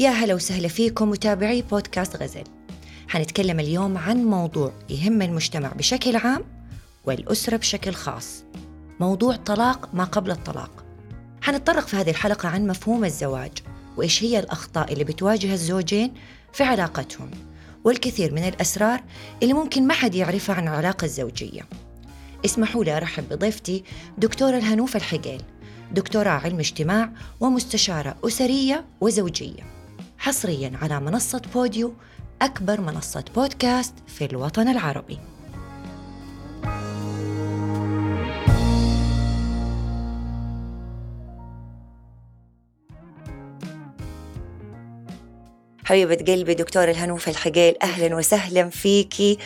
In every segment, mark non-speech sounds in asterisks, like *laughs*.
يا هلا وسهلا فيكم متابعي بودكاست غزل. حنتكلم اليوم عن موضوع يهم المجتمع بشكل عام والأسرة بشكل خاص. موضوع طلاق ما قبل الطلاق. حنتطرق في هذه الحلقة عن مفهوم الزواج وإيش هي الأخطاء اللي بتواجه الزوجين في علاقتهم والكثير من الأسرار اللي ممكن ما حد يعرفها عن العلاقة الزوجية. اسمحوا لي أرحب بضيفتي دكتورة الهنوف الحقيل دكتوراه علم اجتماع ومستشارة أسرية وزوجية. حصريا على منصة بوديو أكبر منصة بودكاست في الوطن العربي. حبيبة قلبي دكتور الهنوف الحقيل أهلا وسهلا فيكي.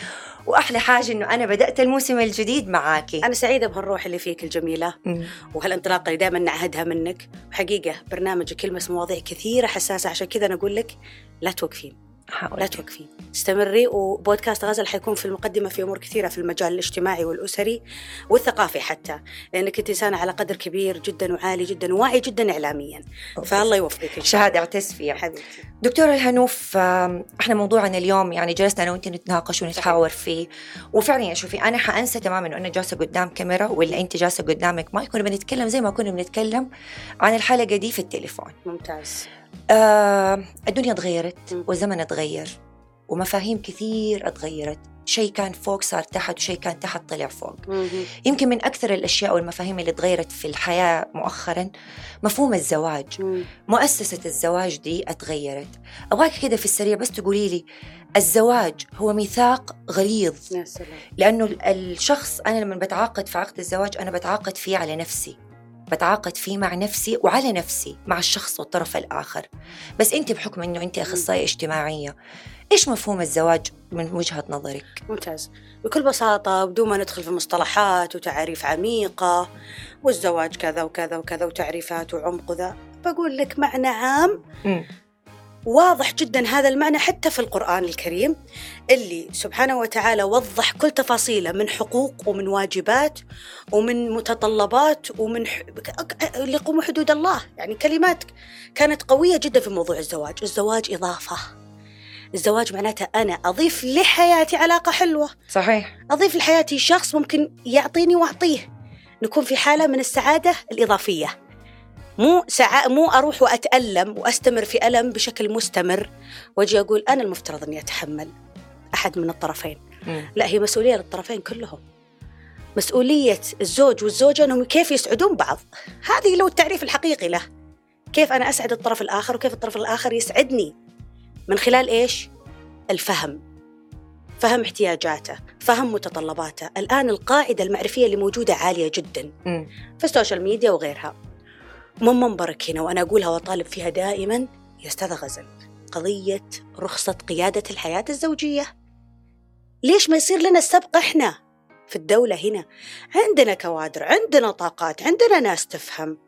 وأحلى حاجة إنه أنا بدأت الموسم الجديد معاكي. أنا سعيدة بهالروح اللي فيك الجميلة. وهالانطلاقة اللي دائما نعهدها منك. وحقيقه برنامجك يلمس مواضيع كثيرة حساسة عشان كذا أنا أقول لك لا توقفين. حاول. لا توقفين استمري وبودكاست غزل حيكون في المقدمة في أمور كثيرة في المجال الاجتماعي والأسري والثقافي حتى لأنك أنت إنسانة على قدر كبير جدا وعالي جدا وواعي جدا إعلاميا. فالله يوفقك شهادة اعتز فيها حبيبتي. دكتورة الهنوف إحنا موضوعنا اليوم يعني جلسنا أنا وأنت نتناقش ونتحاور فيه. وفعلا شوفي أنا حأنسى تماما انه أنا جالسة قدام كاميرا ولا أنت جالسة قدامك مايك كنا بنتكلم زي ما كنا بنتكلم عن الحلقة دي في التليفون. ممتاز. آه الدنيا تغيرت. والزمن تغير ومفاهيم كثير اتغيرت شيء كان فوق صار تحت وشيء كان تحت طلع فوق. يمكن من أكثر الأشياء والمفاهيم اللي تغيرت في الحياة مؤخرا مفهوم الزواج. مؤسسة الزواج دي اتغيرت. أبغاك كده في السريع بس تقولي لي الزواج هو ميثاق غليظ. لأنه ال- الشخص أنا لما بتعاقد في عقد الزواج أنا بتعاقد فيه على نفسي. بتعاقد فيه مع نفسي وعلى نفسي مع الشخص والطرف الآخر. بس أنت بحكم أنه أنت أخصائية اجتماعية إيش مفهوم الزواج من وجهة نظرك؟ ممتاز. بكل بساطة بدون ما ندخل في مصطلحات وتعاريف عميقة والزواج كذا وكذا وكذا وتعريفات وعمق ذا بقول لك معنى عام واضح جدا هذا المعنى حتى في القرآن الكريم اللي سبحانه وتعالى وضح كل تفاصيله من حقوق ومن واجبات ومن متطلبات ومن ح... لقوم حدود الله. يعني كلمات كانت قوية جدا في موضوع الزواج. الزواج إضافة. الزواج معناته أنا أضيف لحياتي علاقة حلوة. صحيح. أضيف لحياتي شخص ممكن يعطيني وأعطيه. نكون في حالة من السعادة الإضافية. مو سعا... مو أروح وأتألم وأستمر في ألم بشكل مستمر وأجي أقول أنا المفترض أني أتحمل أحد من الطرفين. مم. لا هي مسؤولية للطرفين كلهم. مسؤولية الزوج والزوجة أنهم كيف يسعدون بعض. هذه لو التعريف الحقيقي له. كيف أنا أسعد الطرف الآخر وكيف الطرف الآخر يسعدني؟ من خلال إيش؟ الفهم. فهم احتياجاته فهم متطلباته. الآن القاعدة المعرفية اللي موجودة عالية جدا. مم. في السوشيال ميديا وغيرها. من منبرك هنا وأنا أقولها وأطالب فيها دائما يا أستاذة غزل قضية رخصة قيادة الحياة الزوجية ليش ما يصير لنا السبق إحنا في الدولة هنا عندنا كوادر عندنا طاقات عندنا ناس تفهم.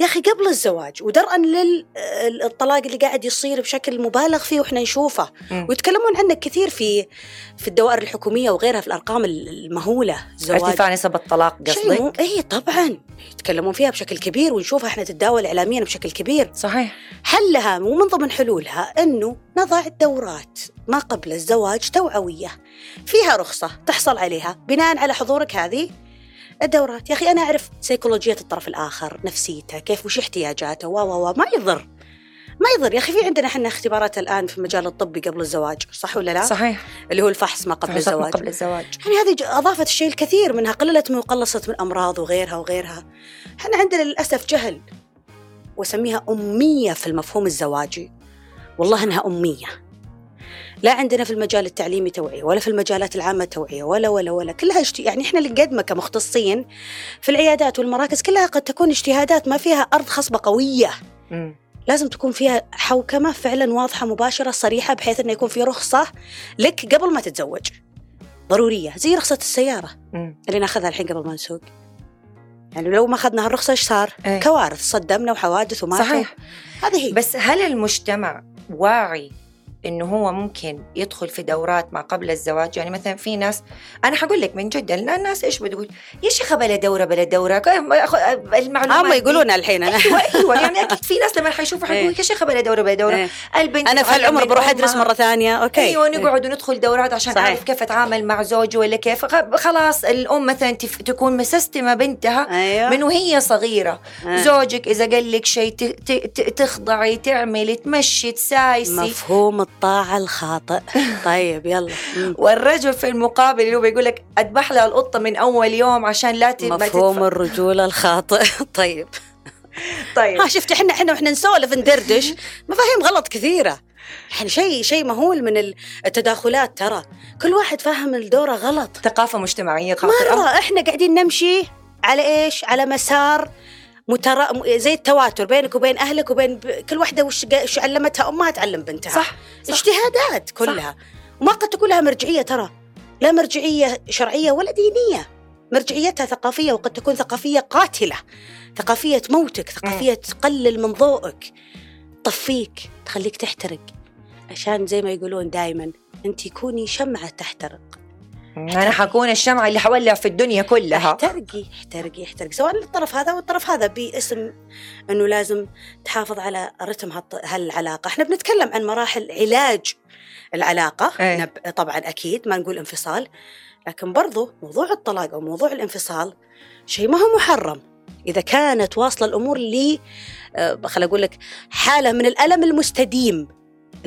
يا أخي قبل الزواج ودرءا للطلاق اللي قاعد يصير بشكل مبالغ فيه وإحنا نشوفه. مم. ويتكلمون عنه كثير في في الدوائر الحكومية وغيرها في الأرقام المهولة الزواج ارتفاع نسب الطلاق قصدك؟ اي طبعا. يتكلمون فيها بشكل كبير ونشوفها إحنا تتداول اعلاميا بشكل كبير. صحيح. حلها ومن ضمن حلولها إنه نضع دورات ما قبل الزواج توعوية. فيها رخصة تحصل عليها بناء على حضورك هذه. الدورات. يا أخي أنا أعرف سيكولوجية الطرف الآخر نفسيته كيف وش احتياجاته و ما يضر. ما يضر. يا أخي في عندنا إحنا اختبارات الآن في المجال الطبي قبل الزواج صح ولا لا؟ صحيح. اللي هو الفحص ما قبل فحوصات ما الزواج. قبل الزواج. يعني هذه أضافت الشيء الكثير منها قللت من وقلصت من أمراض وغيرها وغيرها. إحنا عندنا للأسف جهل وأسميها أمية في المفهوم الزواجي. والله إنها أمية. لا عندنا في المجال التعليمي توعية ولا في المجالات العامة توعية ولا ولا ولا كلها اجت... يعني إحنا اللي نقدمه كمختصين في العيادات والمراكز كلها قد تكون اجتهادات ما فيها أرض خصبة قوية مم. لازم تكون فيها حوكمة فعلا واضحة مباشرة صريحة بحيث أنه يكون في رخصة لك قبل ما تتزوج ضرورية زي رخصة السيارة مم. اللي ناخذها الحين قبل ما نسوق يعني لو ما اخذنا هالرخصة إيش صار؟ إيه. كوارث صدمنا وحوادث وماتوا صحيح هذه هي بس هل المجتمع واعي إنه هو ممكن يدخل في دورات ما قبل الزواج. يعني مثلا في ناس أنا حقول لك من جد الناس إيش بتقول؟ يا شيخة بلا دورة بلا دورة. المعلومات هم يقولون الحين. أنا أيوه أيوه. *laughs* يعني أكيد في ناس لما حيشوفوا حيقولوا إيه. يا شيخة بلا دورة بلا دورة. إيه. البنت أنا في العمر بروح أدرس مرة ثانية. أوكي. أيوه نقعد وندخل دورات عشان. أعرف كيف أتعامل مع زوجي ولا كيف. خلاص الأم مثلا تكون مسستمة بنتها أيوة. من وهي صغيرة. أيوة. زوجك إذا قال لك شيء تخضعي تعملي تمشي تسايسي. مفهوم الطاعه الخاطئ. *laughs* طيب يلا. والرجل في المقابل اللي هو بيقول لك أذبح لها القطة من أول يوم عشان لا مفهوم الرجوله الخاطئ. *laughs* طيب. طيب. ها شفت إحنا إحنا وإحنا نسولف ندردش. *laughs* مفاهيم غلط كثيرة. يعني شيء شيء مهول من التداخلات ترى. كل واحد فاهم الدورة غلط. ثقافة مجتمعية خاطئة. مرة إحنا قاعدين نمشي على إيش؟ على مسار متر... زي التواتر بينك وبين أهلك وبين ب... كل واحدة وش وش علمتها أمها تعلم بنتها. صح, صح. اجتهادات كلها. صح. وما قد تكون لها مرجعية ترى. لا مرجعية شرعية ولا دينية. مرجعيتها ثقافية وقد تكون ثقافية قاتلة. ثقافية تموتك ثقافية تقلل من ضوءك. تطفيك تخليك تحترق. عشان زي ما يقولون دائما أنت كوني شمعة تحترق. أنا حكون الشمعة اللي حولع في الدنيا كلها. احترقي احترقي احترقي. سواء الطرف هذا والطرف هذا باسم إنه لازم تحافظ على رتم هالعلاقة. إحنا بنتكلم عن مراحل علاج العلاقة. أي. طبعا أكيد ما نقول انفصال لكن برضو موضوع الطلاق أو موضوع الانفصال شيء ما هو محرم. إذا كانت واصلة الأمور ل آه، خل أقول لك حالة من الألم المستديم.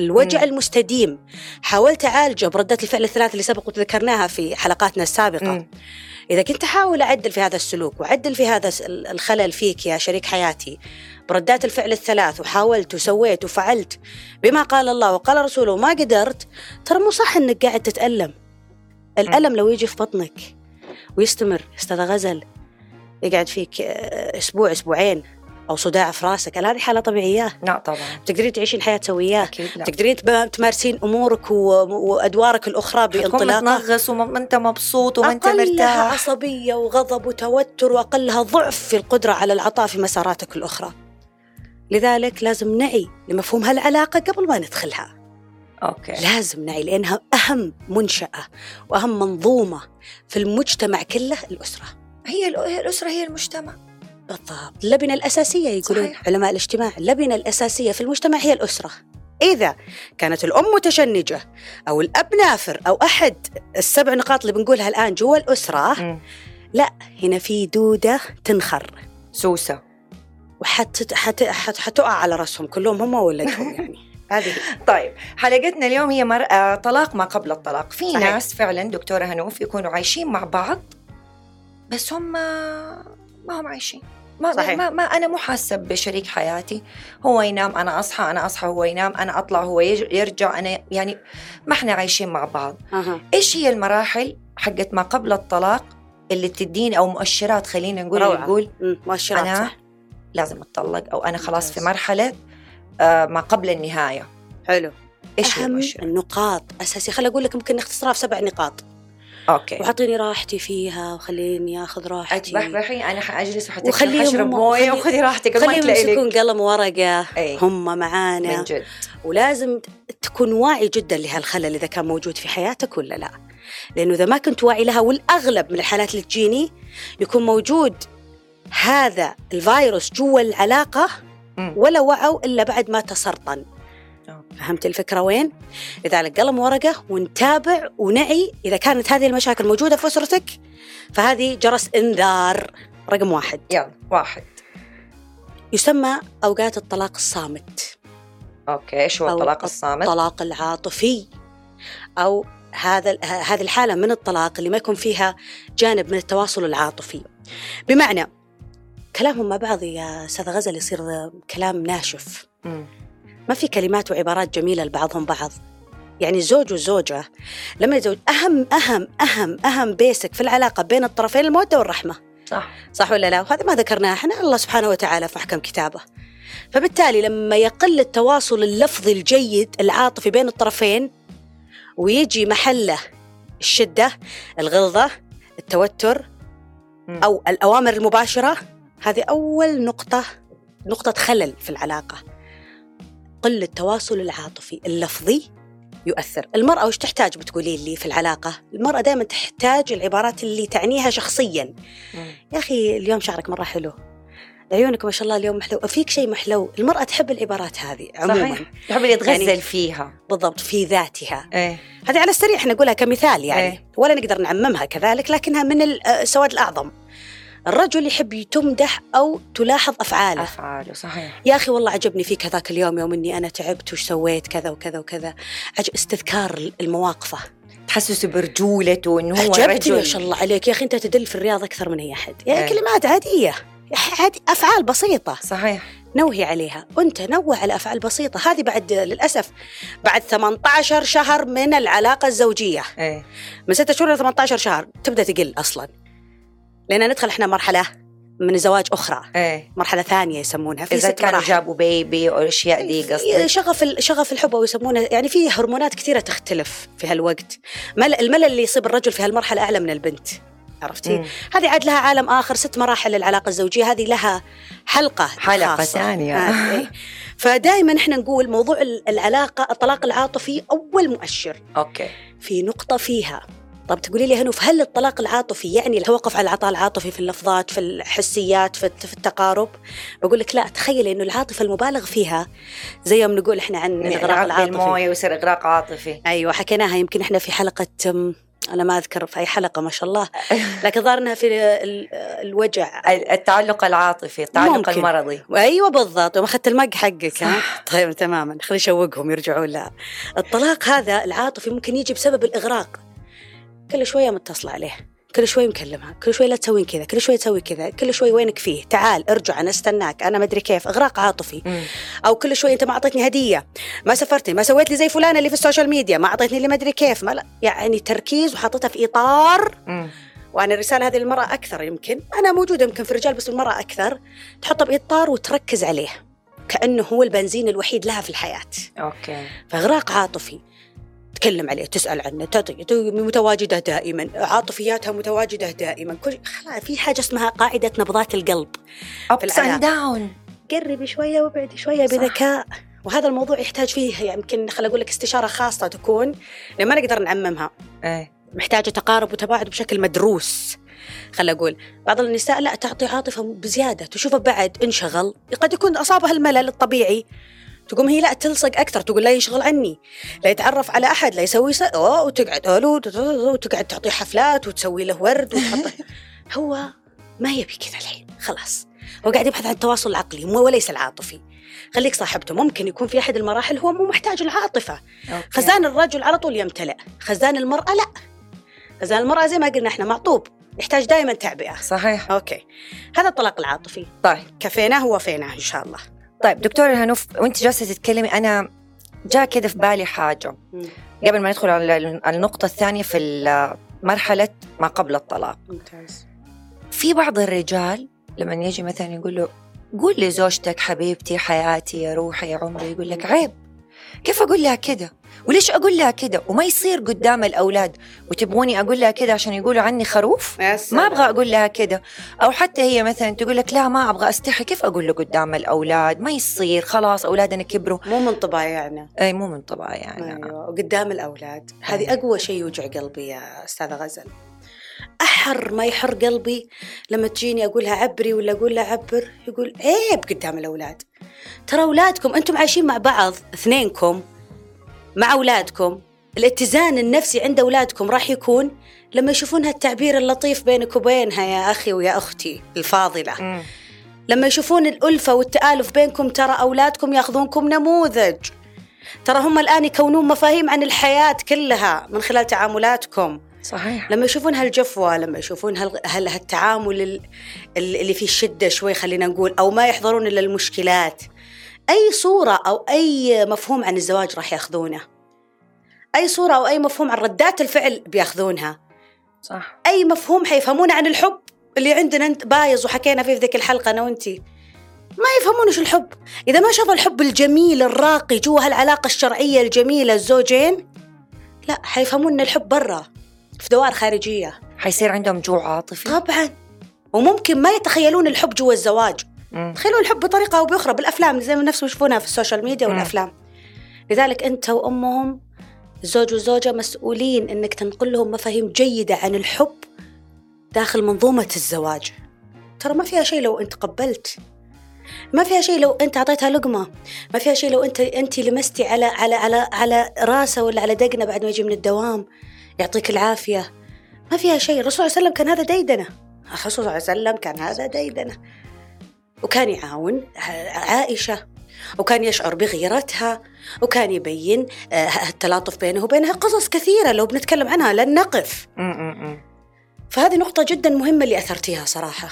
الوجع مم. المستديم. حاولت أعالجه بردات الفعل الثلاث اللي سبق وذكرناها في حلقاتنا السابقة. مم. إذا كنت أحاول أعدل في هذا السلوك وأعدل في هذا الخلل فيك يا شريك حياتي بردات الفعل الثلاث وحاولت وسويت وفعلت بما قال الله وقال رسوله وما قدرت ترى مو صح إنك قاعد تتألم. الألم لو يجي في بطنك ويستمر أستاذ غزل يقعد فيك آه، أسبوع أسبوعين. أو صداع في راسك. هل هذه حالة طبيعية؟ لا طبعا. تقدرين تعيشين حياه سويه؟ أكيد لا. تقدرين تمارسين أمورك وأدوارك الأخرى بانطلاق متنغص وما أنت مبسوط وما أنت مرتاح. اقلها عصبية وغضب وتوتر وأقلها ضعف في القدرة على العطاء في مساراتك الأخرى. لذلك لازم نعي لمفهوم هالعلاقة قبل ما ندخلها. أوكي. لازم نعي لأنها أهم منشأة وأهم منظومة في المجتمع كله الأسرة. هي الأسرة هي المجتمع. بالضبط. اللبنة الأساسية يقولون صحيح. علماء الاجتماع اللبنة الأساسية في المجتمع هي الأسرة. إذا كانت الأم متشنجة أو الأب نافر أو أحد السبع نقاط اللي بنقولها الآن جوا الأسرة م. لا هنا في دودة تنخر. سوسة. وحت حت حت حتقع على رأسهم كلهم هم وولدهم *laughs* يعني. هذه. طيب حلقتنا اليوم هي مرأة طلاق ما قبل الطلاق. في صحيح. ناس فعلا دكتورة هنوف يكونوا عايشين مع بعض بس هم ما هم عايشين. ما, صحيح. ما, ما أنا مو حاسة بشريك حياتي. هو ينام أنا أصحى أنا أصحى هو ينام أنا أطلع هو يرجع أنا يعني ما إحنا عايشين مع بعض. أه. إيش هي المراحل حقت ما قبل الطلاق اللي تديني أو مؤشرات خلينا نقول روعة. نقول مؤشرات أنا صح. لازم أتطلق أو أنا خلاص في مرحلة آه ما قبل النهاية. حلو. إيش أهم النقاط أساسية. خليني أقول لك ممكن نختصرها في سبع نقاط. أوكي. واعطيني راحتي فيها وخليني آخذ راحتي. اتبحبحي أنا حاجلس وحتكلم حشرب مويه وخذي راحتك ما تلاقي يمسكون قلم ورقة. أي. هم معانا. من جد. ولازم تكون واعي جدا لهالخلل إذا كان موجود في حياتك ولا لا. لأنه إذا ما كنت واعي لها والأغلب من الحالات اللي تجيني يكون موجود هذا الفيروس جوا العلاقة ولا وعوا إلا بعد ما تسرطن. فهمت الفكرة وين؟ لذلك قلم ورقة ونتابع ونعي إذا كانت هذه المشاكل موجودة في أسرتك فهذه جرس إنذار رقم واحد. يلا واحد. يسمى أوقات الطلاق الصامت. أوكي إيش هو الطلاق الصامت؟ الطلاق العاطفي. أو هذا هذه الحالة من الطلاق اللي ما يكون فيها جانب من التواصل العاطفي. بمعنى كلامهم مع بعض يا أستاذ غزل يصير كلام ناشف. م. ما في كلمات وعبارات جميلة لبعضهم بعض. يعني الزوج والزوجة لما يزوج أهم أهم أهم أهم بيسك في العلاقة بين الطرفين المودة والرحمة. صح. صح ولا لا؟ وهذا ما ذكرناه إحنا الله سبحانه وتعالى في أحكم كتابه. فبالتالي لما يقل التواصل اللفظي الجيد العاطفي بين الطرفين ويجي محله الشدة الغلظة التوتر أو الأوامر المباشرة هذه أول نقطة نقطة خلل في العلاقة. قل التواصل العاطفي اللفظي يؤثر. المرأة وش تحتاج بتقولي لي في العلاقة؟ المرأة دائما تحتاج العبارات اللي تعنيها شخصيا. يا أخي اليوم شعرك مرة حلو. عيونك ما شاء الله اليوم محلو فيك شيء محلو. المرأة تحب العبارات هذه عموما. صحيح. تحب اللي يتغزل يعني فيها. بالضبط في ذاتها. إيه. هذه على السريع إحنا نقولها كمثال يعني. إيه. ولا نقدر نعممها كذلك لكنها من ال- آه، السواد الأعظم. الرجل يحب تمدح أو تلاحظ أفعاله. أفعاله صحيح. يا أخي والله عجبني فيك هذاك اليوم يوم إني أنا تعبت وش سويت كذا وكذا وكذا. عجب استذكار المواقفة. تحسسه برجولته انه هو عجبتني ما شاء الله عليك. يا أخي أنت تدل في الرياض أكثر من أي أحد. يا إيه. كلمات أخي عادي أفعال بسيطة. صحيح. نوهي عليها. وانت نوه على افعال بسيطة. هذه بعد للأسف بعد 18 شهر من العلاقة الزوجية. إيه من 6 شهور ل 18 شهر تبدأ تقل أصلا. لأن ندخل إحنا مرحلة من الزواج أخرى. إيه. مرحلة ثانية يسمونها. في إذا ست كانوا جابوا بيبي أو الاشياء دي في قصدك. شغف شغف الحب أو يسمونه يعني في هرمونات كثيرة تختلف في هالوقت. مل الملل اللي يصيب الرجل في هالمرحلة أعلى من البنت. عرفتي؟ مم. هذه عاد لها عالم آخر ست مراحل للعلاقة الزوجية. هذه لها حلقة حلقة خاصة. ثانية. آه، إيه. فدائما إحنا نقول موضوع ال- العلاقة الطلاق العاطفي أول مؤشر أوكي. في نقطة فيها. طب تقولي لي هنوف هل الطلاق العاطفي يعني التوقف على العطاء العاطفي في اللفظات في الحسيات في الت- في التقارب؟ بقول لك لا تخيلي إنه العاطفة المبالغ فيها زي يوم نقول إحنا عن الاغراق إغراق العاطفي. بالموية ويصير إغراق عاطفي. أيوه حكيناها يمكن إحنا في حلقة أنا ما أذكر في أي حلقة ما شاء الله *laughs* لكن ظهر انها في ال- الوجع. التعلق العاطفي التعلق ممكن. المرضي. أيوه بالضبط وما أخذت ال mug حقك ها؟ طيب تماما خلي نشوقهم يرجعون لها. الطلاق هذا العاطفي ممكن يجي بسبب الإغراق. كل شوية متصلة عليه. كل شوي مكلمها. كل شوي لا تسوين كذا. كل شوي تسوي كذا. كل شوي وينك فيه؟ تعال ارجع أنا استناك. أنا ما أدري كيف. إغراق عاطفي. مم. أو كل شوي أنت ما أعطيتني هدية. ما سافرتني. ما سويت لي زي فلانه اللي في السوشيال ميديا. ما أعطيتني اللي ما أدري كيف. ما لا. يعني تركيز وحاطتها في إطار. مم. وأنا الرساله هذه للمرأة أكثر يمكن. أنا موجودة يمكن في الرجال بس المرأة أكثر. تحطها بإطار وتركز عليه. كأنه هو البنزين الوحيد لها في الحياة. أوكي. فإغراق عاطفي. تكلم عليه تسأل عنه تعطي متواجدة دائما عاطفياتها متواجدة دائما كل في حاجة اسمها قاعدة نبضات القلب ups and down قربي شوية وابعدي شوية صح. بذكاء. وهذا الموضوع يحتاج فيه يعني يمكن خل أقول لك استشارة خاصة تكون لأن ما نقدر نعممها. إيه. محتاجة تقارب وتباعد بشكل مدروس خل أقول. بعض النساء لا تعطي عاطفة بزيادة تشوفه بعد انشغل قد يكون أصابها الملل الطبيعي. تقوم هي لا تلصق أكثر تقول لا ينشغل عني لا يتعرف على أحد لا يسوي س... أوه وتقعد أولو وتقعد تعطيه حفلات وتسوي له ورد وتحط *laughs* هو ما يبي كذا الحين خلاص. هو قاعد يبحث عن التواصل العقلي مو- وليس العاطفي. خليك صاحبته ممكن يكون في أحد المراحل هو مو محتاج العاطفة. okay. خزان الرجل على طول يمتلئ خزان المرأة لا. خزان المرأة زي ما قلنا إحنا معطوب يحتاج دائما تعبئة. صحيح. okay. هذا الطلاق العاطفي. طيب. كفيناه ووفيناه إن شاء الله. طيب دكتورة هنوف وانت جالسة تتكلمي أنا جاء كده في بالي حاجة. قبل ما ندخل على النقطة الثانية في مرحلة ما قبل الطلاق. ممتاز. في بعض الرجال لما يجي مثلا يقول له قول لزوجتك حبيبتي حياتي يا روحي يا عمري يقول لك عيب. كيف أقول لها كده؟ وليش أقول لها كده؟ وما يصير قدام الأولاد. وتبغوني أقول لها كده عشان يقولوا عني خروف؟ ما أبغى أقول لها كده. أو حتى هي مثلا تقول لك لا ما أبغى أستحي. كيف أقول له قدام الأولاد؟ ما يصير. خلاص أولادنا كبروا. مو من طبايعنا اي مو من طبعي يعني. أيوه وقدام الأولاد. هذه أقوى شيء يوجع قلبي يا أستاذة غزل. أحر ما يحر قلبي لما تجيني اقولها عبري ولا أقول لها عبر يقول عيب قدام الأولاد. ترى أولادكم أنتم عايشين مع بعض اثنينكم. مع أولادكم. الاتزان النفسي عند أولادكم راح يكون لما يشوفون هالتعبير اللطيف بينك وبينها يا أخي ويا أختي الفاضلة. مم. لما يشوفون الألفة والتآلف بينكم ترى أولادكم يأخذونكم نموذج. ترى هم الآن يكونون مفاهيم عن الحياة كلها من خلال تعاملاتكم. صحيح. لما يشوفون هالجفوة لما يشوفون هال- هال- هالتعامل ال- ال- اللي فيه شدة شوي خلينا نقول أو ما يحضرون إلا المشكلات. أي صورة أو أي مفهوم عن الزواج راح ياخذونه؟ أي صورة أو أي مفهوم عن ردات الفعل بياخذونها؟ صح. أي مفهوم حيفهمونه عن الحب؟ اللي عندنا أنت بايظ وحكينا فيه في ذيك الحلقة أنا وأنتي. ما يفهمون إيش الحب. إذا ما شافوا الحب الجميل الراقي جوا هالعلاقة الشرعية الجميلة الزوجين لا حيفهمون ان الحب برا في دوائر خارجية. حيصير عندهم جوع عاطفي. طبعا. وممكن ما يتخيلون الحب جوا الزواج. مم. تخيلون الحب بطريقة أو بأخرى بالأفلام زي ما نفسهم يشوفونها في ال social media. والأفلام. لذلك أنت وأمهم الزوج والزوجة مسؤولين إنك تنقل لهم مفاهيم جيدة عن الحب داخل منظومة الزواج. ترى ما فيها شيء لو أنت قبلت. ما فيها شيء لو أنت أعطيتها لقمة. ما فيها شيء لو أنت أنت لمستي على على على على راسة ولا على دقنة بعد ما يجي من الدوام. يعطيك العافية. ما فيها شيء. الرسول صلى الله عليه وسلم كان هذا ديدنة. الرسول صلى الله عليه وسلم كان هذا ديدنة. وكان يعاون عائشة وكان يشعر بغيرتها وكان يبين آه، التلاطف بينه وبينها قصص كثيرة لو بنتكلم عنها لن نقف. فهذه نقطة جدا مهمة اللي أثرتيها صراحة.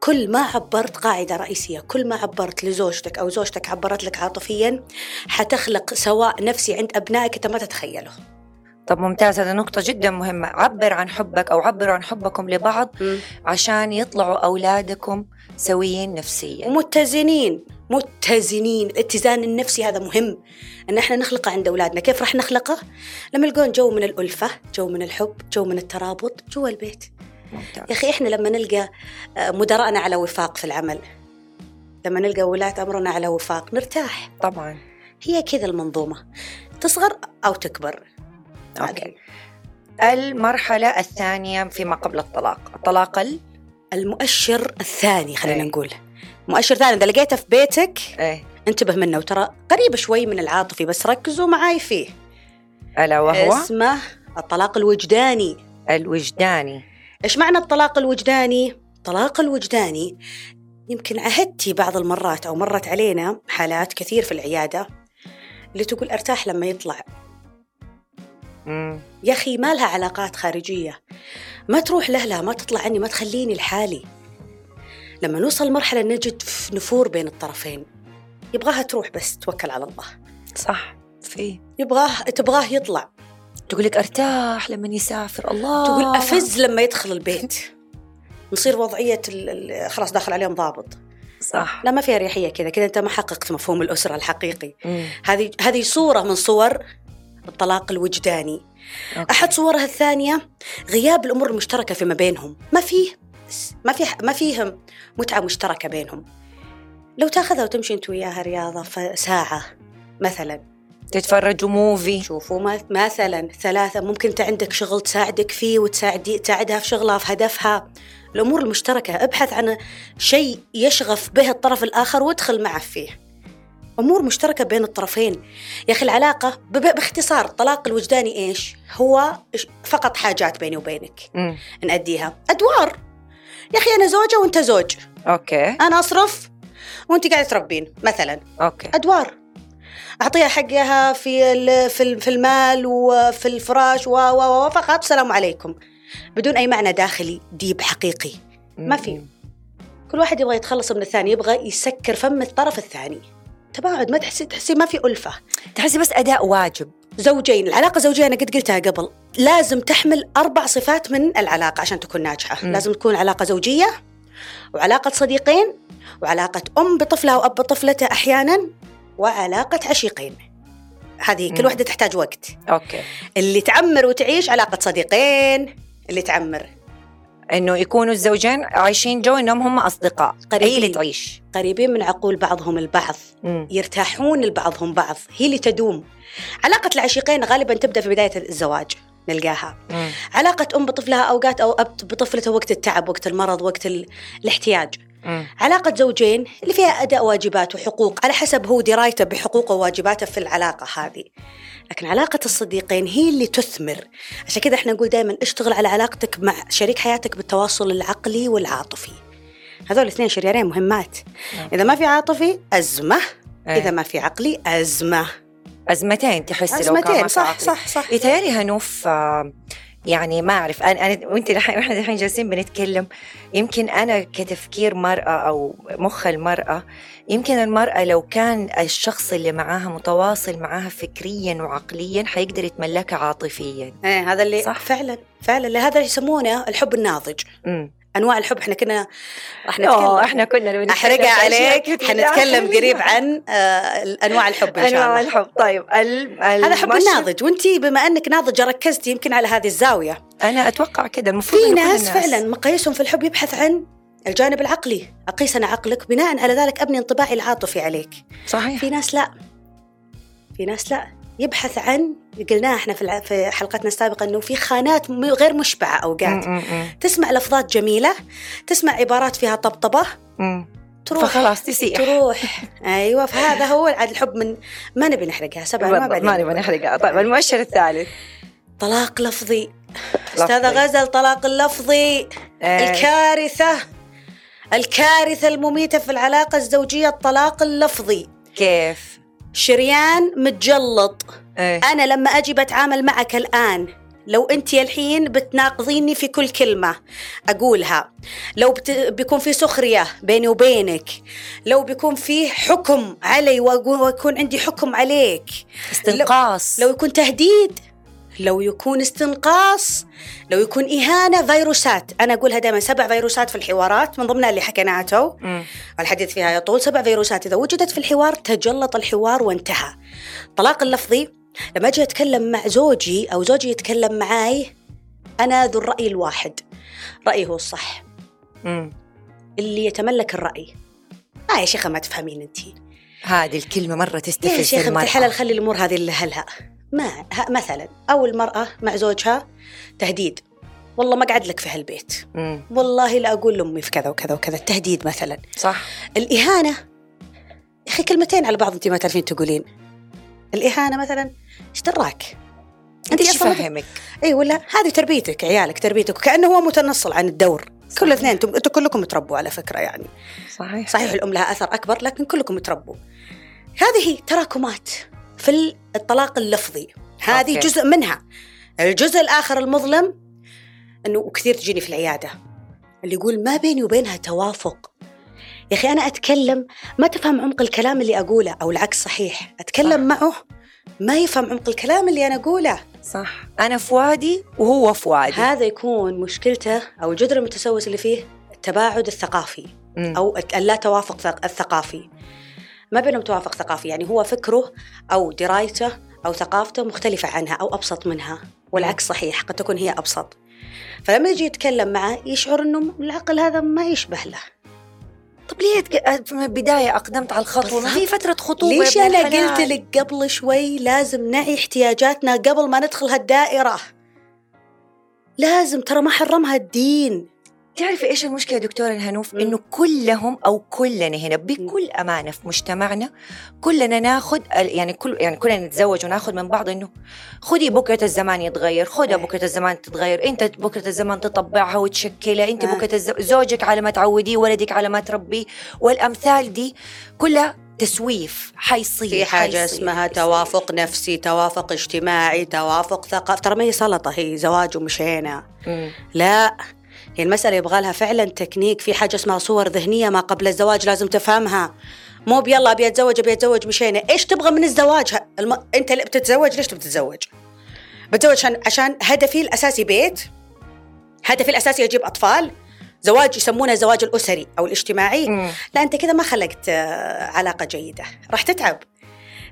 كل ما عبرت قاعدة رئيسية كل ما عبرت لزوجتك أو زوجتك عبرت لك عاطفيا حتخلق سواء نفسي عند أبنائك أنت ما تتخيله. طب ممتاز هذا نقطة جدا مهمة. عبر عن حبك أو عبروا عن حبكم لبعض م. عشان يطلعوا أولادكم سويين نفسيا. ومتزنين متزنين. الاتزان النفسي هذا مهم. إن إحنا نخلقه عند أولادنا. كيف راح نخلقه؟ لما يلقون جو من الألفة جو من الحب جو من الترابط جوا البيت. ممتاز. يا أخي إحنا لما نلقى آه، مدراءنا على وفاق في العمل لما نلقى ولاة أمرنا على وفاق نرتاح. طبعا. هي كذا المنظومة. تصغر أو تكبر. أوكي. المرحلة الثانية فيما قبل الطلاق. الطلاق المؤشر الثاني خلينا أي. نقول. مؤشر ثاني إذا لقيته في بيتك أي. انتبه منه وترى قريب شوي من العاطفي بس ركزوا معاي فيه. ألا وهو؟ اسمه الطلاق الوجداني. الوجداني. إيش معنى الطلاق الوجداني؟ الطلاق الوجداني يمكن عهدتي بعض المرات أو مرت علينا حالات كثير في العيادة اللي تقول أرتاح لما يطلع. مم. يا أخي ما لها علاقات خارجية. ما تروح لهلا ما تطلع عني ما تخليني لحالي. لما نوصل لمرحلة نجد نفور بين الطرفين. يبغاها تروح بس توكل على الله. صح في. يبغاه تبغاه يطلع. تقول لك أرتاح لما يسافر. الله. تقول أفز لما يدخل البيت. *laughs* نصير وضعية خلاص داخل عليهم ضابط. صح. لا ما فيها ريحية كذا. كذا أنت ما حققت مفهوم الأسرة الحقيقي. هذه هذه صورة من صور الطلاق الوجداني. أوكي. أحد صورها الثانية غياب الأمور المشتركة فيما بينهم. ما فيه ما في ما فيهم متعة مشتركة بينهم. لو تاخذها وتمشي أنت وياها رياضة ساعة مثلا. تتفرجوا موفي. شوفوا مثلا ثلاثة ممكن أنت عندك شغل تساعدك فيه وتساعدي تساعدها في شغلها في هدفها. الأمور المشتركة ابحث عن شيء يشغف به الطرف الآخر وادخل معه فيه. أمور مشتركة بين الطرفين. يا أخي العلاقة باختصار الطلاق الوجداني إيش؟ هو فقط حاجات بيني وبينك. م. نأديها أدوار. يا أخي أنا زوجة وأنت زوج. okay. أنا أصرف وأنت قاعدة تربين مثلا. okay. أدوار. أعطيها حقها في في المال وفي الفراش و و فقط. السلام عليكم. بدون أي معنى داخلي deep حقيقي. ما في. كل واحد يبغى يتخلص من الثاني يبغى يسكر فم الطرف الثاني. تباعد ما تحسي تحسي ما في ألفة. تحسي بس أداء واجب. زوجين العلاقة الزوجية أنا قد قلتها قبل لازم تحمل أربع صفات من العلاقة عشان تكون ناجحة. م. لازم تكون علاقة زوجية وعلاقة صديقين وعلاقة أم بطفلها وأب بطفلته أحيانا وعلاقة عشيقين. هذه كل واحدة تحتاج وقت. okay. اللي تعمر وتعيش علاقة صديقين اللي تعمر إنه يكونوا الزوجين عايشين جو إنهم هم أصدقاء قريبين. هي اللي تعيش قريبين من عقول بعضهم البعض م. يرتاحون لبعضهم بعض هي اللي تدوم علاقة العشيقين غالبا تبدأ في بداية الزواج نلقاها مم. علاقة أم بطفلها أوقات أو أب بطفلته وقت التعب وقت المرض وقت الاحتياج مم. علاقة زوجين اللي فيها أداء واجبات وحقوق على حسب هو درايته بحقوقه وواجباته في العلاقة هذه لكن علاقة الصديقين هي اللي تثمر. عشان كذا إحنا نقول دائما اشتغل على علاقتك مع شريك حياتك بالتواصل العقلي والعاطفي. هذول الاثنين شريارين مهمات. نعم. إذا ما في عاطفي أزمة. إيه. إذا ما في عقلي أزمة. أزمتين تحسي لو كان صح صح صح. يتهيألي هنوف آه، يعني ما أعرف. أنا أنا وأنت إحنا الحين جالسين بنتكلم. يمكن أنا كتفكير مرأة أو مخ المرأة يمكن المرأة لو كان الشخص اللي معاها متواصل معاها فكريا وعقليا حيقدر يتملكها عاطفيا. إيه هذا اللي صح؟ فعلا فعلا. لهذا يسمونه الحب الناضج. امم أنواع الحب. إحنا كنا راح نتكلم. إحنا كنا أحرقها عليك. حنتكلم *laughs* قريب عن آه أنواع الحب إن شاء الله. انواع الحب. طيب. هذا حب الناضج. وانت بما أنك ناضجه ركزتي يمكن على هذه الزاوية. أنا أتوقع كذا المفروض في ناس, ناس فعلا مقاييسهم في الحب يبحث عن الجانب العقلي. أقيس أنا عقلك. بناء على ذلك أبني انطباعي العاطفي عليك. صحيح. في ناس لا. في ناس لا. يبحث عن قلناها إحنا في في حلقتنا السابقة إنه في خانات غير مشبعة اوقات تسمع لفظات جميلة تسمع عبارات فيها طبطبة. تروح فخلاص تسيح. تروح. *laughs* أيوه فهذا هو عاد الحب من ما نبي نحرقها سبع ما ما نبغى نحرقها. طيب المؤشر الثالث. طلاق لفظي. أستاذة غزل طلاق اللفظي آه، الكارثة الكارثة المميتة في العلاقة الزوجية الطلاق اللفظي. كيف؟ شريان متجلط إيه. أنا لما أجي بتعامل معك الآن لو أنت الحين بتناقضيني في كل كلمة أقولها لو بت... بيكون في سخرية بيني وبينك لو بيكون في حكم علي ويكون عندي حكم عليك استنقاص لو يكون تهديد لو يكون استنقاص لو يكون إهانة فيروسات. أنا أقولها دائما سبع فيروسات في الحوارات من ضمنها اللي حكيناها تو. مم. والحديث فيها يطول. سبع فيروسات. إذا وجدت في الحوار تجلط الحوار وانتهى. طلاق اللفظي. لما أجي أتكلم مع زوجي أو زوجي يتكلم معاي أنا ذو الرأي الواحد. رأيي هو الصح. مم. اللي يتملك الرأي. آه يا شيخة ما تفهمين أنتِ هذه الكلمة مرة يا تستفز شيخ انت المرأة. الحلال خلي الأمور هذه لهلها ما مثلا أو المرأة مع زوجها تهديد. والله ما قعد لك في هالبيت. مم. والله لا أقول لأمي في كذا وكذا وكذا التهديد مثلا. صح. الإهانة يا أخي كلمتين على بعض انت ما تعرفين تقولين. الإهانة مثلا إيش دراك؟ أنت إيش فاهمك؟ إي ولا هذه تربيتك عيالك تربيتك وكأنه هو متنصل عن الدور. صحيح. كل اثنين أنتم كلكم تربوا على فكرة يعني. صحيح. صحيح الأم لها أثر أكبر لكن كلكم تربوا. هذه تراكمات. في الطلاق اللفظي. هذه أوكي. جزء منها. الجزء الآخر المظلم أنه وكثير تجيني في العيادة. اللي يقول ما بيني وبينها توافق. يا أخي أنا أتكلم ما تفهم عمق الكلام اللي أقوله أو العكس صحيح. أتكلم صح. معه ما يفهم عمق الكلام اللي أنا أقوله. صح. أنا في وادي وهو في وادي هذا يكون مشكلته أو الجذر المتسوس اللي فيه التباعد الثقافي. مم. أو اللا توافق ثق- الثقافي. ما بينهم توافق ثقافي يعني هو فكره أو درايته أو ثقافته مختلفة عنها أو أبسط منها والعكس صحيح قد تكون هي أبسط فلما يجي يتكلم معه يشعر إنه العقل هذا ما يشبه له طب ليه من البداية أقدمت على الخطوة؟ ما في بالضبط. فترة خطوبة ليش الحلال؟ قلت لك قبل شوي لازم نعي احتياجاتنا قبل ما ندخل هالدائرة لازم ترى ما حرمها الدين تعرفي إيش المشكلة دكتورة الهنوف. إنه كلهم أو كلنا هنا بكل أمانة في مجتمعنا كلنا ناخذ يعني كل يعني كلنا نتزوج وناخذ من بعض إنه خذي بكرة الزمان يتغير خذها إيه. بكرة الزمان تتغير أنت بكرة الزمان تطبعها وتشكلها أنت آه. بكرة. زوجك على ما تعوديه ولدك على ما تربيه والأمثال دي كلها تسويف حيصير في حاجة حيصير، اسمها حيصير. توافق نفسي توافق اجتماعي توافق ثقافي ترى ما هي سلطة هي زواج ومشينا. لا هي المسألة يبغى لها فعلا تكنيك في حاجة اسمها صور ذهنية ما قبل الزواج لازم تفهمها. مو بيلا أبي أتزوج أبي أتزوج مشينا. إيش تبغى من الزواج؟ الم... أنت اللي بتتزوج ليش تبي تتزوج بتزوج عشان عشان هدفي الأساسي بيت. هدفي الأساسي أجيب أطفال. زواج يسمونه الزواج الأسري أو الاجتماعي. مم. لا أنت كذا ما خلقت آه، علاقة جيدة. راح تتعب.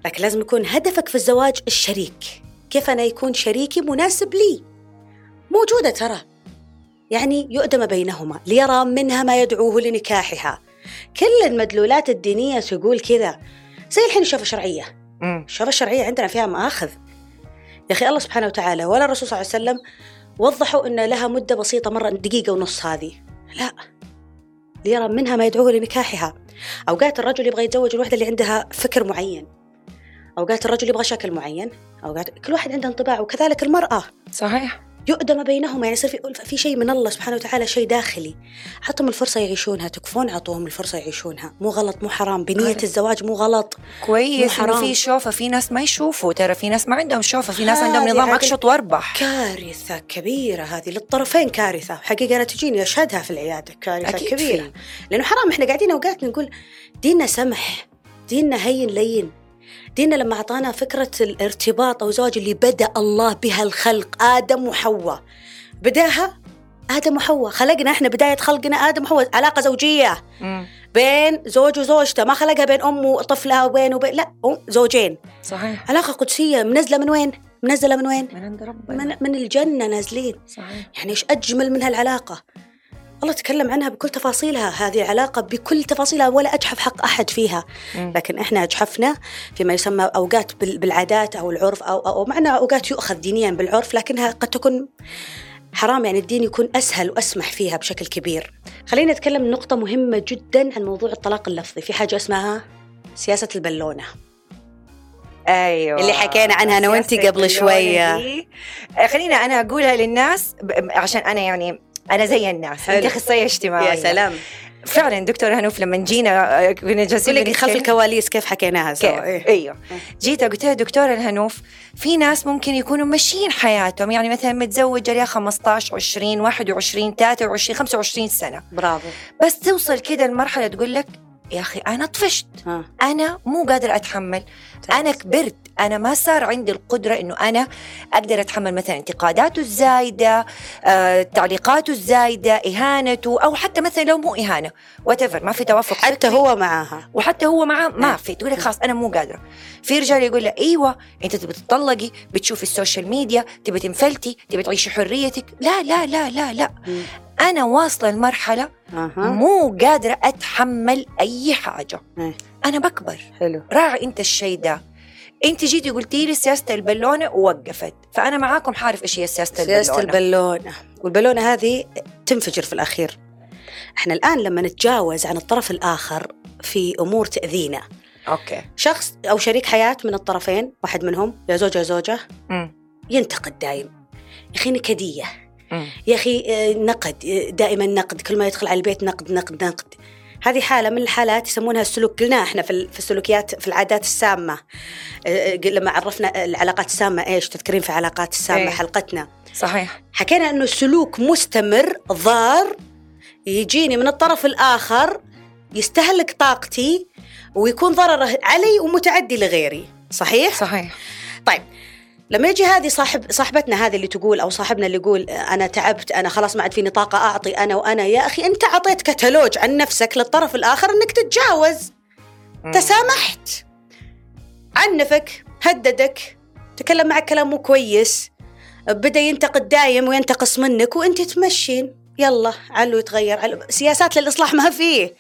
لكن لازم يكون هدفك في الزواج الشريك. كيف أنا يكون شريكي مناسب لي؟ موجودة ترى. يعني يؤدم بينهما ليرى منها ما يدعوه لنكاحها. كل المدلولات الدينية تقول كذا. زي الحين الشوفه الشرعية. مم. الشوفه الشرعية عندنا فيها مآخذ. يا أخي الله سبحانه وتعالى ولا الرسول صلى الله عليه وسلم وضحوا إن لها مدة بسيطة مرة دقيقة ونص هذه. لا. ليرى منها ما يدعوه لنكاحها. أوقات الرجل يبغى يتزوج الوحدة اللي عندها فكر معين. أوقات الرجل يبغى شكل معين. أوقات كل واحد عنده انطباع وكذلك المرأة. صحيح. يؤدم بينهم يعني يصير في في شيء من الله سبحانه وتعالى شيء داخلي. عطهم الفرصة يعيشونها تكفون عطوهم الفرصة يعيشونها. مو غلط مو حرام. بنية. الزواج مو غلط. كويس إنه حرام. في شوفة في ناس ما يشوفوا. ترى في ناس ما عندهم شوفة في ناس عندهم نظام أقشط وأربح. كارثة كبيرة هذه للطرفين كارثة. حقيقة أنا تجيني أشهدها في العيادة كارثة أكيد كبيرة. في. لأنه حرام إحنا قاعدين أوقات نقول ديننا سمح ديننا هين لين. ديننا لما أعطانا فكرة الارتباط أو زواج اللي بدأ الله بها الخلق آدم وحواء. بدأها آدم وحواء. خلقنا إحنا بداية خلقنا آدم وحواء علاقة زوجية. مم. بين زوج وزوجته ما خلقها بين أم وطفلها وبين وبين لا زوجين. صحيح. علاقة قدسية منزلة من وين؟ منزلة من وين؟ من عند ربنا. من, من الجنة نازلين. صحيح. يعني إيش أجمل من هالعلاقة؟ الله تكلم عنها بكل تفاصيلها هذه علاقة بكل تفاصيلها ولا أجحف حق أحد فيها. لكن إحنا أجحفنا فيما يسمى أوقات بال- بالعادات أو العرف أو, أو معنى أوقات يؤخذ دينيا بالعرف لكنها قد تكون حرام يعني الدين يكون أسهل وأسمح فيها بشكل كبير خلينا نتكلم نقطة مهمة جدا عن موضوع الطلاق اللفظي في حاجة اسمها سياسة البلونة أيوه اللي حكينا عنها وأنتي سياسة قبل. دي. آه، خلينا أنا أقولها للناس عشان أنا يعني أنا زي الناس. أنت أخصائية اجتماعية. يا سلام. فعلا دكتور هنوف لما جينا آه، كنا جالسين لك خلف الكواليس كيف حكيناها سوا إيه. أيوه. جيت قلت لها دكتوره الهنوف في ناس ممكن يكونوا ماشيين حياتهم يعني مثلا متزوجه لها 15 20 21 23 25 سنة. برافو. بس توصل كده لمرحلة تقول لك يا أخي أنا طفشت. ها. أنا مو قادرة أتحمل. أنا كبرت. أنا ما صار عندي القدرة إنه أنا أقدر أتحمل مثلا انتقاداته الزايدة آه، تعليقاته الزايدة إهانته أو حتى مثلا لو مو إهانة what ما في توافق حتى. هو معاها. وحتى هو معاه ما في. تقول لك خلاص أنا مو قادرة. في رجال يقول لك أيوه أنت تبي تطلقي بتشوفي ال social media تبي تنفلتي تبي تعيشي حريتك. لا لا لا لا لا. مم. أنا واصلة لمرحلة مو قادرة أتحمل أي حاجة. إيه. أنا بكبر. حلو. راعي أنت الشيء ده. أنت جيتي قلتي لي سياسة البالونة ووقفت. فأنا معاكم حارف إيش هي سياسة البالونه سياسة البالونة. والبالونة هذه تنفجر في الأخير. إحنا الآن لما نتجاوز عن الطرف الآخر في أمور تأذينا. أوكي. شخص أو شريك حياة من الطرفين واحد منهم يا زوجة يا زوجة مم. ينتقد دايم. يا أخي نكدية. مم. يا أخي آه، نقد آه، دائما نقد كل ما يدخل على البيت نقد نقد نقد. هذه حالة من الحالات يسمونها السلوك. قلنا إحنا في ال- في السلوكيات في العادات السامة. آه، لما عرفنا العلاقات السامة إيش تذكرين في علاقات السامة إيه. حلقتنا؟ صحيح. حكينا إنه سلوك مستمر ضار يجيني من الطرف الآخر يستهلك طاقتي ويكون ضرره علي ومتعدي لغيري. صحيح؟ صحيح. طيب لما يجي هذه صاحب صاحبتنا هذه اللي تقول أو صاحبنا اللي يقول أنا تعبت أنا خلاص ما عاد فيني طاقة أعطي أنا وأنا يا أخي أنت أعطيت كتالوج عن نفسك للطرف الآخر إنك تتجاوز. تسامحت. عنفك هددك تكلم معك كلام مو كويس. بدأ ينتقد دايم وينتقص منك وأنت تمشين. يلا علو يتغير علو سياسات للإصلاح ما فيه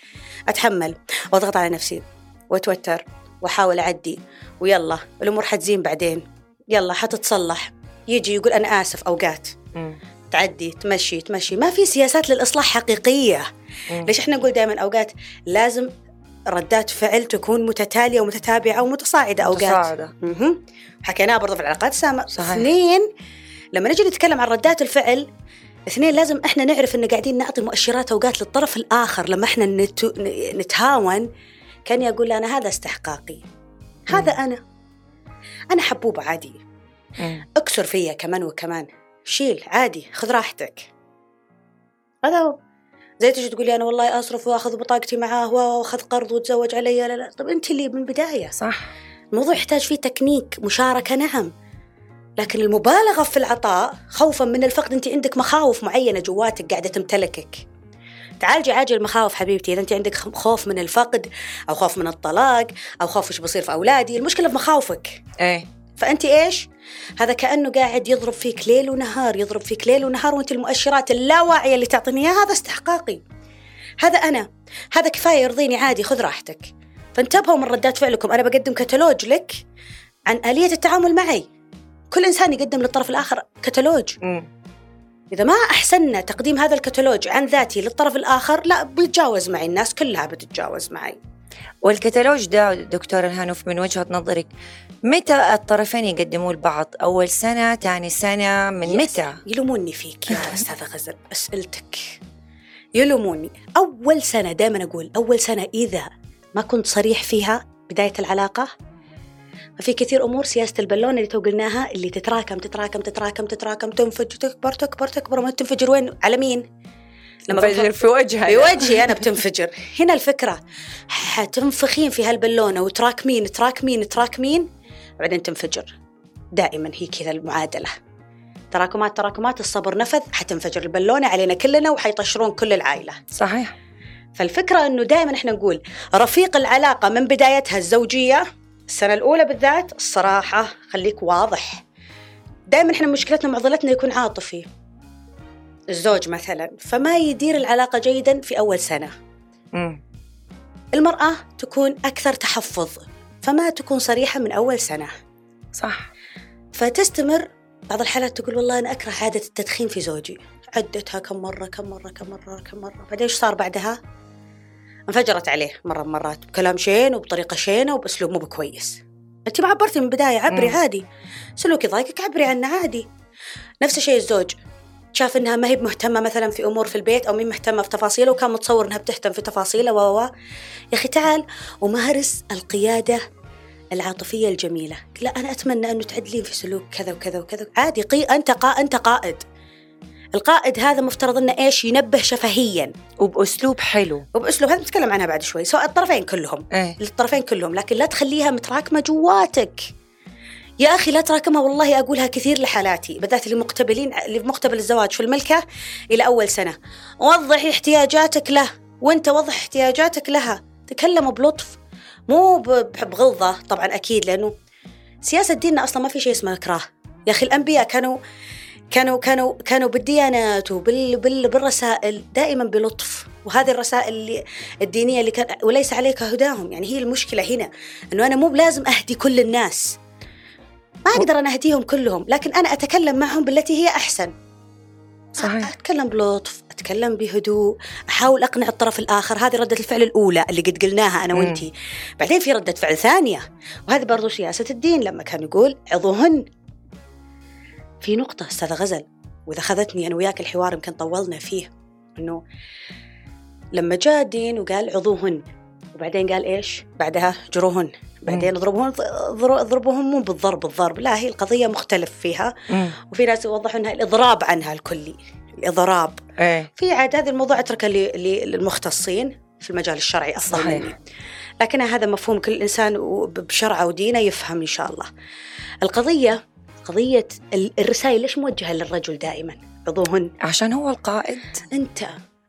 أتحمل وأضغط على نفسي وأتوتر وأحاول أعدي. ويلا الأمور حتزين بعدين. يلا حتتصلح. يجي يقول أنا آسف أوقات. مم. تعدي تمشي تمشي. ما في سياسات للإصلاح حقيقية. مم. ليش إحنا نقول دائما أوقات؟ لازم ردات فعل تكون متتالية ومتتابعة ومتصاعده أوقات. متصاعدة. مهم. حكيناها برضه في العلاقات السامة. صحيح. اثنين لما نجي نتكلم عن ردات الفعل اثنين لازم إحنا نعرف إن قاعدين نعطي مؤشرات أوقات للطرف الآخر. لما إحنا نت... نتهاون كان يقول أنا هذا استحقاقي. هذا أنا. أنا حبوب عادي. مم. اكسر فيا كمان وكمان. شيل عادي خذ راحتك. هذا هو. زي تجي تقولي أنا والله أصرف وأخذ بطاقتي معاه وأخذ قرض وتزوج علي. لا لا طب أنت اللي من البدايه صح. الموضوع يحتاج فيه تكنيك مشاركة نعم. لكن المبالغة في العطاء خوفا من الفقد. أنت عندك مخاوف معينة جواتك قاعدة تمتلكك. تعالجي عاجل المخاوف حبيبتي إذا انت عندك خوف من الفقد أو خوف من الطلاق أو خوف إيش بصير في أولادي المشكلة في مخاوفك إيه فانت إيش؟ هذا كأنه قاعد يضرب فيك ليل ونهار يضرب فيك ليل ونهار وانت المؤشرات اللاواعية اللي تعطيني إياها هذا استحقاقي. هذا أنا، هذا كفاية يرضيني عادي خذ راحتك. فانتبهوا من ردات فعلكم، أنا بقدم كتالوج لك عن آلية التعامل معي. كل إنسان يقدم للطرف الآخر كتالوج، مم. إذا ما احسننا تقديم هذا الكتالوج عن ذاتي للطرف الآخر لا بيتجاوز معي الناس كلها بتتجاوز معي. والكتالوج ده دكتور الهانوف من وجهة نظرك متى الطرفين يقدموا لبعض؟ أول سنة تاني سنة من متى؟ يلوموني فيك يا *laughs* أستاذة غزل أسئلتك. يلوموني. أول سنة دائما أقول أول سنة إذا ما كنت صريح فيها بداية العلاقة ففي كثير أمور سياسة البالونه اللي تو قلناها اللي تتراكم تتراكم تتراكم تتراكم تنفجر تكبر تكبر تكبر ما تنفجر وين؟ على مين؟ انفجر في وجهها في وجهي أنا بتنفجر. هنا الفكرة حتنفخين في هالبالونة وتراكمين تراكمين تراكمين بعدين تنفجر. دائما هي كذا المعادلة. تراكمات تراكمات الصبر نفذ حتنفجر البالونة علينا كلنا وحيطشرون كل العائلة. صحيح. فالفكرة إنه دائما إحنا نقول رفيق العلاقة من بدايتها الزوجية السنة الأولى بالذات الصراحه خليك واضح. دائما إحنا مشكلتنا معضلتنا يكون عاطفي. الزوج مثلا فما يدير العلاقة جيدا في أول سنة. مم. المرأة تكون أكثر تحفظ فما تكون صريحة من أول سنة. صح. فتستمر بعض الحالات تقول والله أنا أكره عادة التدخين في زوجي. عدتها كم مرة كم مرة كم مرة كم مرة. بعدين إيش صار بعدها؟ انفجرت عليه مرة مرات بكلام شين وبطريقة شينة وبأسلوب مو بكويس. أنت ما عبرتي من البداية عبري مم. عادي. سلوكي ضايقك عبري عنه عادي. نفس الشيء الزوج. شاف إنها ما هي مهتمة مثلا في أمور في البيت أو مي مهتمة في تفاصيله وكان متصور إنها بتهتم في تفاصيله و. يا أخي تعال ومارس القيادة العاطفية الجميلة. لا أنا أتمنى أنه تعدلين في سلوك كذا وكذا وكذا. عادي قي... أنت قا... أنت قائد. القائد هذا مفترض إنه إيش ينبه شفهيا. وبأسلوب حلو. وبأسلوب هذا نتكلم عنها بعد شوي سواء الطرفين كلهم. إيه. للطرفين كلهم لكن لا تخليها متراكمة جواتك. يا أخي لا تراكمها والله أقولها كثير لحالاتي بالذات اللي مقتبلين مقتبل الزواج في الملكة إلى أول سنة. وضحي احتياجاتك له وأنت وضح احتياجاتك لها. تكلموا بلطف مو ب- بغلظة طبعا أكيد لأنه سياسة ديننا أصلا ما في شيء اسمه إكراه. يا أخي الأنبياء كانوا كانوا كانوا كانوا بالديانات وبال بال بالرسائل دائما بلطف. وهذه الرسائل اللي الدينية اللي كان وليس عليك هداهم. يعني هي المشكلة هنا إنه أنا مو بلازم أهدي كل الناس. ما أقدر أنا أهديهم كلهم لكن أنا أتكلم معهم بالتي هي أحسن. صحيح. أتكلم بلطف أتكلم بهدوء أحاول أقنع الطرف الآخر. هذه ردة الفعل الأولى اللي قد قلناها أنا. وأنتي. بعدين في ردة فعل ثانية. وهذه برضو سياسة الدين لما كان يقول عظوهن في نقطة أستاذة غزل وإذا أخذتني أنا وياك الحوار يمكن طولنا فيه إنه لما جاء الدين وقال عظوهن وبعدين قال إيش؟ بعدها جروهن. بعدين اضربوهن ضر- اضربوهم مو بالضرب الضرب لا هي القضية مختلف فيها. مم. وفي ناس يوضحوا إنها الإضراب عنها الكلي الإضراب. إيه. في عاد هذا الموضوع ل- للمختصين في المجال الشرعي صحيح. مني لكن هذا مفهوم كل إنسان وب- بشرعه ودينه يفهم إن شاء الله. القضية قضية ال- الرسائل ليش موجهة للرجل دائما؟ عضوهن. عشان هو القائد. أنت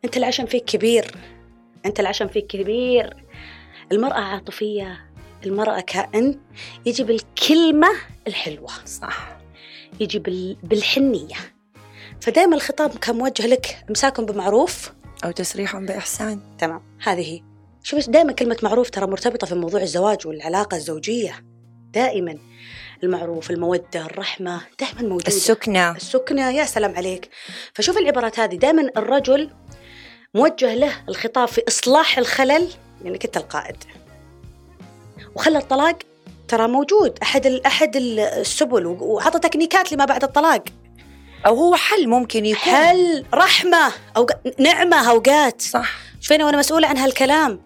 أنت العشم فيك كبير. أنت العشم فيك كبير. المرأة عاطفية المرأة كائن. يجي بالكلمة الحلوة. صح. يجي بال- بالحنية. فدائما الخطاب كان موجه لك أمساكم بمعروف. أو تسريح بإحسان. تمام. هذه هي. شوف دائما كلمة معروف ترى مرتبطة في موضوع الزواج والعلاقة الزوجية. دائما. المعروف المودة الرحمة دائما موجودة. السكنة. السكنة يا سلام عليك. فشوف العبارات هذه دائما الرجل موجه له الخطاب في إصلاح الخلل لأنك أنت القائد. وخلى الطلاق ترى موجود أحد أحد ال- السبل وعطى تكنيكات لما بعد الطلاق. أو هو حل ممكن يكون. حل رحمة أو نعمة أوقات. صح. شوفيني وأنا مسؤولة عن هالكلام.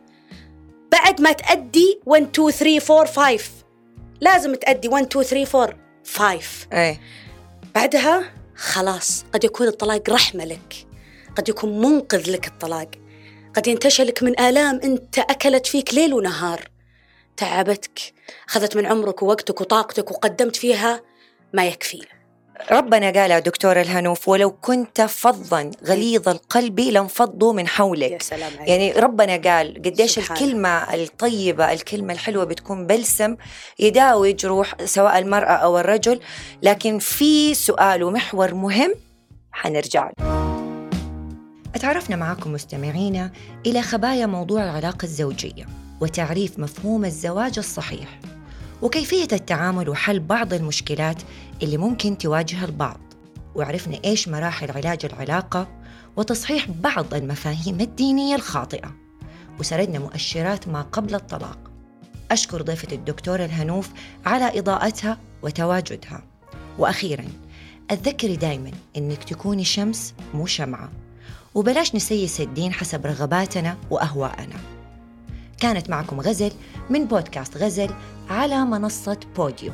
بعد ما تأدي 1 2 3 4 5 لازم تأدي 1 2 3 4 5 إيه. بعدها خلاص قد يكون الطلاق رحمة لك قد يكون منقذ لك الطلاق قد ينتشلك من آلام أنت أكلت فيك ليل ونهار. تعبتك أخذت من عمرك ووقتك وطاقتك وقدمت فيها ما يكفي. ربنا قال يا دكتور الهنوف ولو كنت فظا غليظ القلب لانفضوا من يا حولك سلام عليك. يعني ربنا قال قديش سبحان الكلمة الطيبة الكلمة الحلوة بتكون بلسم يداوي جروح سواء المرأة أو الرجل. لكن في سؤال ومحور مهم حنرجع له. أتعرفنا معكم مستمعينا إلى خبايا موضوع العلاقة الزوجية وتعريف مفهوم الزواج الصحيح. وكيفية التعامل وحل بعض المشكلات اللي ممكن تواجه البعض. وعرفنا إيش مراحل علاج العلاقة وتصحيح بعض المفاهيم الدينية الخاطئة. وسردنا مؤشرات ما قبل الطلاق. أشكر ضيفة الدكتور الهنوف على إضاءتها وتواجدها. وأخيرا أتذكري دايما إنك تكوني شمس مو شمعة. وبلاش نسيس الدين حسب رغباتنا وأهواءنا. كانت معكم غزل من بودكاست غزل على منصة بوديو.